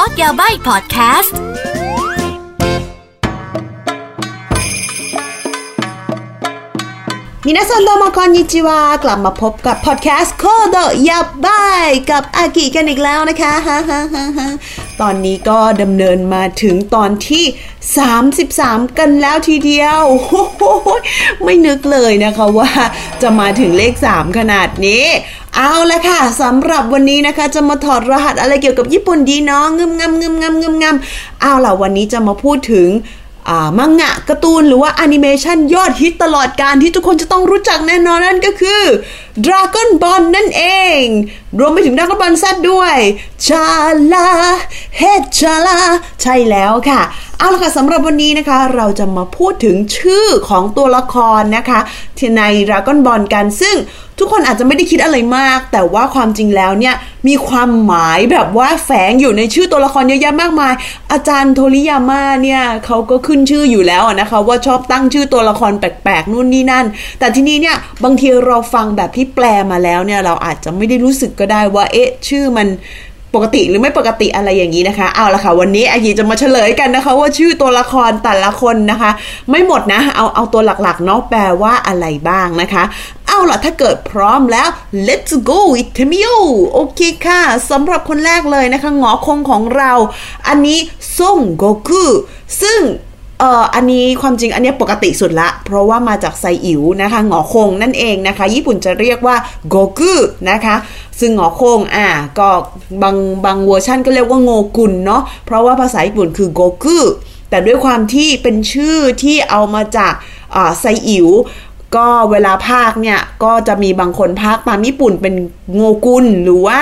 อร์กยาใบพอดแคสต์ มินาซันโดมาคอนนิจิวากลับมาพบกับพอดแคสต์โคโดยับไบกับอากิกันอีกแล้วนะคะฮ่าฮ่าฮ่าฮ่าตอนนี้ก็ดำเนินมาถึงตอนที่ 33 กันแล้วทีเดียวโอ้โหไม่นึกเลยนะคะว่าจะมาถึงเลข 3 ขนาดนี้ เอาละค่ะสำหรับวันนี้นะคะ จะมาถอดรหัสอะไรเกี่ยวกับญี่ปุ่นดีเนาะงึมงำงึมงำงึมงำเอาล่ะวันนี้จะมาพูดถึง มังงะการ์ตูนหรือว่าแอนิเมชันยอดฮิตตลอดการที่ทุกคนจะต้องรู้จักแน่นอนนั่นก็คือ Dragon Ball นั่นเอง รวมไปถึง Dragon Ball Z ด้วยชาลาเฮชาลาใช่แล้วค่ะ เอาละค่ะสำหรับวันนี้นะคะ เราจะมาพูดถึงชื่อของตัวละครนะคะ ที่ใน Dragon Ball กันซึ่งทุกคนอาจจะไม่ได้คิดอะไรมาก แต่ว่าความจริงแล้วเนี่ยมีความหมายแบบว่าแฝงอยู่ในชื่อตัวละครเยอะแยะมากมาย อาจารย์โทริยาม่าเนี่ยเขาก็ขึ้นชื่ออยู่แล้วนะคะ ว่าชอบตั้งชื่อตัวละครแปลกๆนู่นนี่นั่น แต่ทีนี้เนี่ยบางทีเราฟังแบบที่แปลมาแล้วเนี่ยเราอาจจะไม่ได้รู้สึกก็ได้ว่าเอ๊ะ ชื่อมันปกติหรือไม่ปกติอะไรอย่างนี้นะคะ เอาละค่ะ วันนี้อายีจะมาเฉลยกันนะคะ ว่าชื่อตัวละครแต่ละคนนะคะ ไม่หมดนะ เอาเอาตัวหลักๆเนาะแปลว่าอะไรบ้างนะคะ เอาล่ะถ้าเกิดพร้อมแล้ว let's go with m i o โอเคค่ะสำหรับคนแรกเลยนะคะ หงอคงของเรา อันนี้ซ่งโกกุซึ่ง อ่ออันนี้ความจริงอันนี้ปกติสุดละ เพราะว่ามาจากไซอิ๋วนะคะหงอคงนั่นเองนะคะ ญี่ปุ่นจะเรียกว่าโกกุนะคะซึ่งหงอคงอ่าก็บางบางเวอร์ชันก็เรียกว่าโงกุนเนาะเพราะว่าภาษาญี่ปุ่นคือโกกุแต่ด้วยความที่เป็นชื่อที่เอามาจากไซอิ๋ว ก็เวลาภาคเนี่ยก็จะมีบางคนภาคตามญี่ปุ่นเป็นโงกุนหรือว่า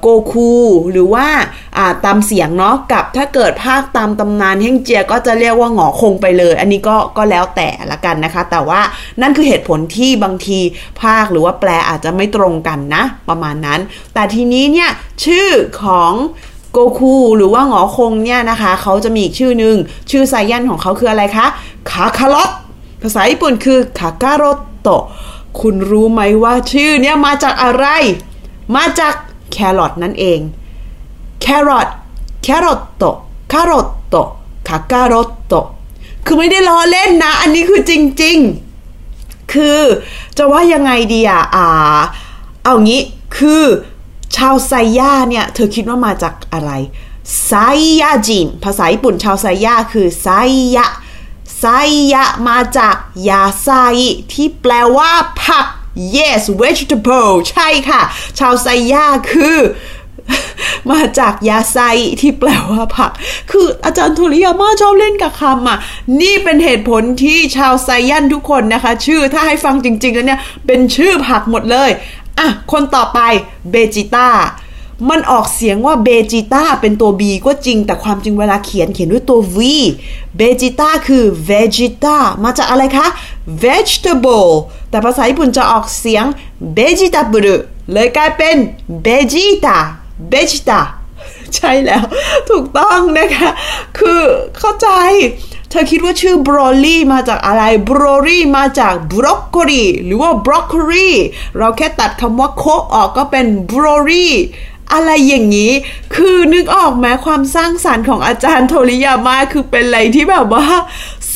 โกคูหรือว่าาตามเสียงเนาะกับถ้าเกิดภาคตามตำนานเฮงเจียก็จะเรียกว่าหงอคงไปเลย อันนี้ก็ก็แล้วแต่ละกันนะคะ แต่ว่านั่นคือเหตุผลที่บางทีภาคหรือว่าแปลอาจจะไม่ตรงกันนะ ประมาณนั้น แต่ทีนี้เนี่ยชื่อของโกคูหรือว่าหงอคงเนี่ยนะคะ เขาจะมีอีกชื่อหนึ่งชื่อไซยันของเขาคืออะไรคะคาคารอต ภาษาญี่ปุ่นคือคาการโตโตะคุณรู้ไหมว่าชื่อเนี้ยมาจากอะไร มาจากแครอทนั่นเอง แครอท แครอทโตะคารอทโตะคาการโตโตะคือไม่ได้ล้อเล่นนะ อันนี้คือจริง ๆ คือจะว่ายังไงดีอะอ่า เอางี้ คือชาวไซย่าเนี่ย เธอคิดว่ามาจากอะไร ไซยาจิน ภาษาญี่ปุ่นชาวไซย่าคือไซยะ ไซยะมาจากยาไซที่แปลว่าผัก yes vegetable ใช่ค่ะ ชาวไซยาคือมาจากยาไซที่แปลว่าผัก คืออาจารย์โทริยาม่าชอบเล่นกับคำอะ นี่เป็นเหตุผลที่ชาวไซยันทุกคนนะคะ ชื่อถ้าให้ฟังจริง ๆ แล้วเนี่ย เป็นชื่อผักหมดเลย อะ คนต่อไปเบจิต้า มันออกเสียงว่าเบจิต้าเป็นตัว B ก็จริงแต่ความจริงเวลาเขียนเขียนด้วยตัว V เบจิต้าคือ vegeta มาจากอะไรคะ vegetable แต่ภาษาญี่ปุ่นจะออกเสียง vegetable เลยกลายเป็น vegeta vegeta ใช่แล้วถูกต้องนะคะ คือเข้าใจ เธอคิดว่าชื่อบรอลี่มาจากอะไรบรอลี่มาจากบรอกโคลีหรือว่าบรอกโคลีเราแค่ตัดคำว่าโคออกก็เป็นบรอลี่ อะไรอย่างนี้ คือนึกออกไหมความสร้างสารรค์ของอาจารย์โทริยามาคือเป็นอะไรที่แบบว่า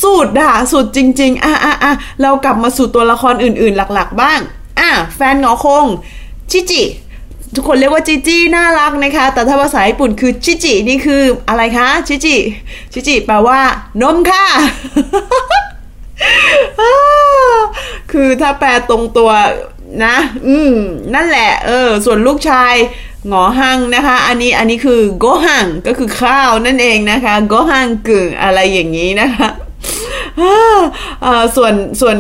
สุดอะสุดจริง ๆ อะอะอะเรากลับมาสู่ตัวละครอื่นๆ หลักๆ บ้าง อะแฟนหงอคงจิจิ ทุกคนเรียกว่าจิจิน่ารักนะคะ แต่ถ้าภาษาญี่ปุ่นคือจิจินี่คืออะไรคะจิจิจิจิแปลว่านมค่ะคือถ้าแปลตรงตัวนะ อืม นั่นแหละ เออ ส่วนลูกชาย งอหังนะคะ อันนี้อันนี้คือโกหังก็คือข้าวนั่นเองนะคะโกหังกึ่งอะไรอย่างนี้นะคะส่วนส่วน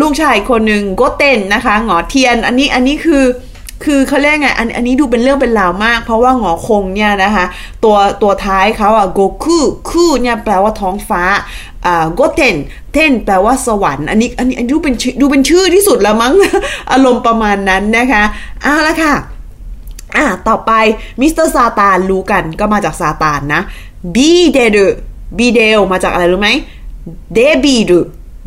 ลูกชายคนหนึ่งโกเต้นนะคะหงอเทียน อันนี้อันนี้คือคือเขาเรียกไงอันอันนี้ดูเป็นเรื่องเป็นราวมาก เพราะว่าหงอคงเนี่ยนะคะตัวตัวท้ายเขาอะโกคุคุเนี่ยแปลว่าท้องฟ้าอ่าโกเทน 天 แปลว่าสวรรค์อันนี้อันนี้ดูเป็นดูเป็นชื่อที่สุดแล้วมั้งอารมณ์ประมาณนั้นนะคะเอาละค่ะ อ่าต่อไปมิสเตอร์ซาตานรู้กันก็มาจากซาตานนะบีเดลบีเดลมาจากอะไรรู้ไหมเดบิล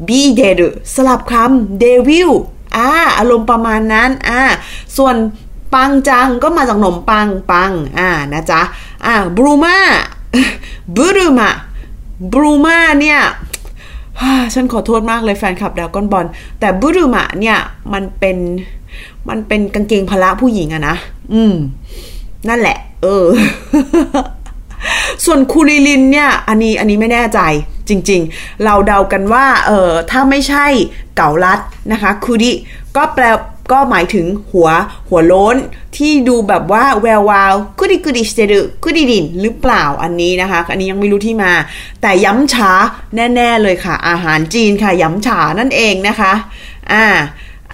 บีเดลสลับคำเดวิลอ่าอารมณ์ประมาณนั้นอ่าส่วนปังจังก็มาจากขนมปังปังอ่านะจ๊ะอ่าบรูมาบรูมาบรูมาเนี่ยฉันขอโทษมากเลยแฟนคลับดาวก้อนบอลแต่บรูมาเนี่ยมันเป็นมันเป็นกางเกงพละผู้หญิงอะนะ อืม นั่นแหละ เออ ส่วนคูริลินเนี่ย อันนี้อันนี้ไม่แน่ใจ จริง ๆ เราเดากันว่า เออถ้าไม่ใช่เก่าลัดนะคะคูริก็แปลก็หมายถึงหัวหัวโล้นที่ดูแบบว่าแวววาวกุดิกุดิสเตรุกุดิดินหรือเปล่าอันนี้นะคะ อันนี้ยังไม่รู้ที่มา แต่ย้ำฉาแน่ ๆ เลยค่ะ อาหารจีนค่ะย้ำฉานั่นเองนะคะ อ่า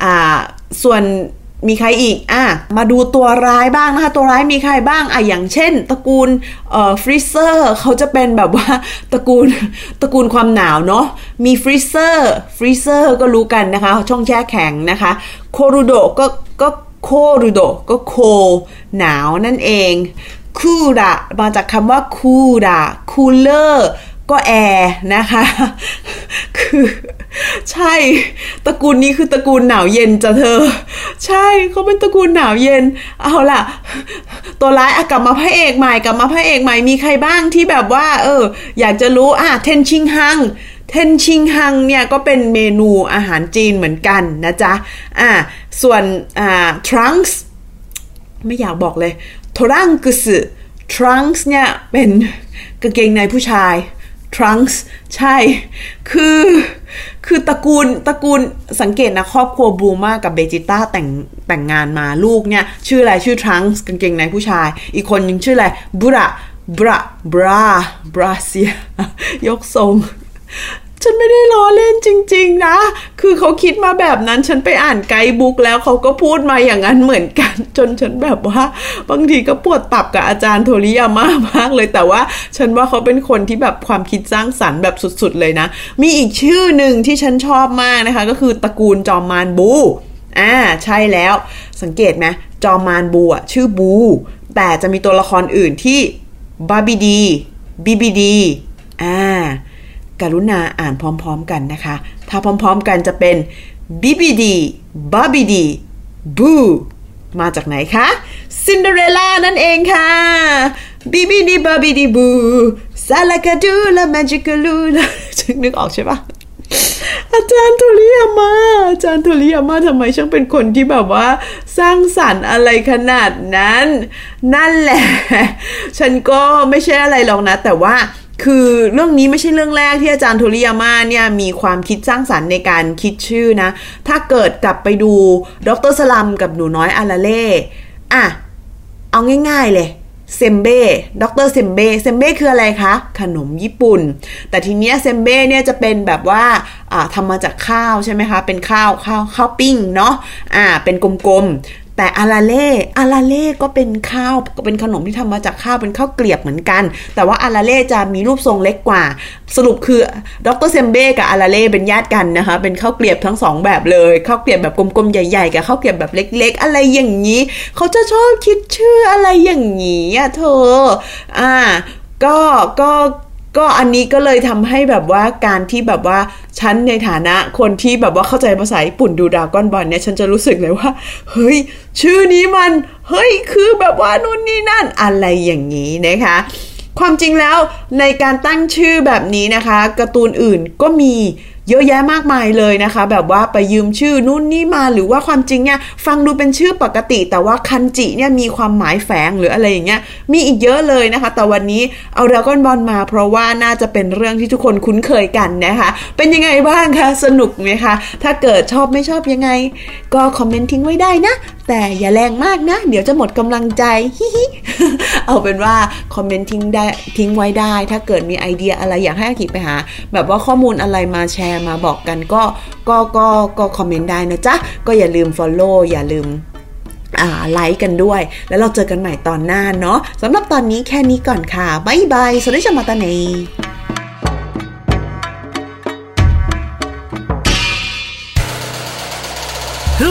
อ่าส่วน มีใครอีกอะมาดูตัวร้ายบ้างนะคะ ตัวร้ายมีใครบ้างอะอย่างเช่น ตระกูลเอ่อฟรีเซอร์เขาจะเป็นแบบว่าตระกูลตระกูลความหนาวเนาะมีฟรีเซอร์ฟรีเซอร์ก็รู้กันนะคะ ช่องแช่แข็งนะคะ โครูโดก็ก็โครูโดก็โค หนาวนั่นเองคูระมาจากคำว่าคูระ cooler ก็แอร์นะคะ คือใช่ตระกูลนี้คือตระกูลหนาวเย็นจ้ะเธอ ใช่เขาเป็นตระกูลหนาวเย็น เอาล่ะ ตัวร้ายอะกลับมาพระเอกใหม่กลับมาพระเอกใหม่มีใครบ้างที่แบบว่า เออ อยากจะรู้อะเทนชิงฮังเทนชิงฮังเนี่ยก็เป็นเมนูอาหารจีนเหมือนกันนะจ๊ะอ่าส่วนอ่าทรังส์ไม่อยากบอกเลยทรังกุสทรังส์เนี่ยเป็นกางเกงในผู้ชาย trunks ใช่ คือ คือตระกูลตระกูลสังเกตนะ ครอบครัวบูมากับเบจิต้าแต่งแต่งงานมาลูกเนี่ย ชื่ออะไร ชื่อ trunks กางเกงในผู้ชาย อีกคนยังชื่ออะไรบุระบระบราบราเซีย ยกทรง ฉันไม่ได้ล้อเล่นจริง ๆ นะ คือเขาคิดมาแบบนั้น ฉันไปอ่านไกด์บุ๊กแล้วเขาก็พูดมาอย่างนั้นเหมือนกัน จนฉันแบบว่า บางทีก็ปวดตับกับอาจารย์โทริยามามากเลย แต่ว่าฉันว่าเขาเป็นคนที่แบบความคิดสร้างสรรค์แบบสุดๆเลยนะ มีอีกชื่อหนึ่งที่ฉันชอบมากนะคะ ก็คือตระกูลจอมมานบู อ่า ใช่แล้ว สังเกตไหมจอมมานบูอะชื่อบู แต่จะมีตัวละครอื่นที่บาบีดีบีบีดี อ่า การุณาอ่านพร้อมๆกันนะคะ ถ้าพร้อมๆกันจะเป็น BBD Bibbidi Boo มาจากไหนคะซินเดอเรลล่านั่นเองค่ะ Bibbidi Bobbidi Boo Salagadoola mechicka boola จึงนึกออกใช่ปะอาจารย์โทริยาม่าอาจารย์โทริยาม่าทำไมช่างเป็นคนที่แบบว่า สร้างสรรค์อะไรขนาดนั้น นั่นแหละ ฉันก็ไม่ใช่อะไรหรอกนะ แต่ว่า คือเรื่องนี้ไม่ใช่เรื่องแรกที่อาจารย์โทริยาม่าเนี่ยมีความคิดสร้างสรรค์ในการคิดชื่อนะ ถ้าเกิดกลับไปดูดร.สลัมป์กับหนูน้อยอาราเล่อะเอาง่ายๆเลยเซมเบ้ดร.เซมเบ้เซมเบ้คืออะไรคะ ขนมญี่ปุ่น แต่ทีเนี้ยเซมเบ้เนี่ยจะเป็นแบบว่าทำมาจากข้าวใช่ไหมคะ เป็นข้าวข้าวข้าวปิ้งเนาะ อ่า เป็นกลม แต่อาราเล่อาราเล่ก็เป็นข้าวเป็นขนมที่ทำมาจากข้าวเป็นข้าวเกรียบเหมือนกัน แต่ว่าอาราเล่จะมีรูปทรงเล็กกว่า สรุปคือดร.เซมเบ้กับอาราเล่เป็นญาติกันนะคะ เป็นข้าวเกรียบทั้งสองแบบเลยข้าวเกรียบแบบกลมๆใหญ่ๆกับข้าวเกรียบแบบเล็ก ๆ อะไรอย่างนี้ เขาจะชอบคิดชื่ออะไรอย่างนี้อะเธอ อ่า ก็ก็ ก็อันนี้ก็เลยทำให้แบบว่าการที่แบบว่าฉันในฐานะคนที่แบบว่าเข้าใจภาษาญี่ปุ่นดูดราก้อนบอลเนี่ยฉันจะรู้สึกเลยว่า เฮ้ย ชื่อนี้มัน เฮ้ย คือแบบว่านู่นนี่นั่นอะไรอย่างนี้นะคะ ความจริงแล้วในการตั้งชื่อแบบนี้นะคะการ์ตูนอื่นก็มี เยอะแยะมากมายเลยนะคะ แบบว่าไปยืมชื่อนู่นนี่มาหรือว่าความจริงเนี่ยฟังดูเป็นชื่อปกติ แต่ว่าคันจิเนี่ยมีความหมายแฝงหรืออะไรอย่างเงี้ยมีอีกเยอะเลยนะคะ แต่วันนี้เอาดราก้อนบอลมา เพราะว่าน่าจะเป็นเรื่องที่ทุกคนคุ้นเคยกันนะคะ เป็นยังไงบ้างคะสนุกไหมคะถ้าเกิดชอบไม่ชอบยังไง ก็คอมเมนต์ทิ้งไว้ได้นะแต่อย่าแรงมากนะ เดี๋ยวจะหมดกำลังใจฮิฮิเอาเป็นว่าคอมเมนต์ทิ้งได้ทิ้งไว้ได้ ถ้าเกิดมีไอเดียอะไรอยากให้อากิไปหา แบบว่าข้อมูลอะไรมาแชร์มาบอกกันก็ก็ก็ก็คอมเมนต์ได้นะจ๊ะ ก็อย่าลืม Follow อย่าลืมไลค์กันด้วย แล้วเราเจอกันใหม่ตอนหน้าเนาะสำหรับตอนนี้แค่นี้ก่อนค่ะ บ๊ายบายสวัสดีจ้ามาตาเน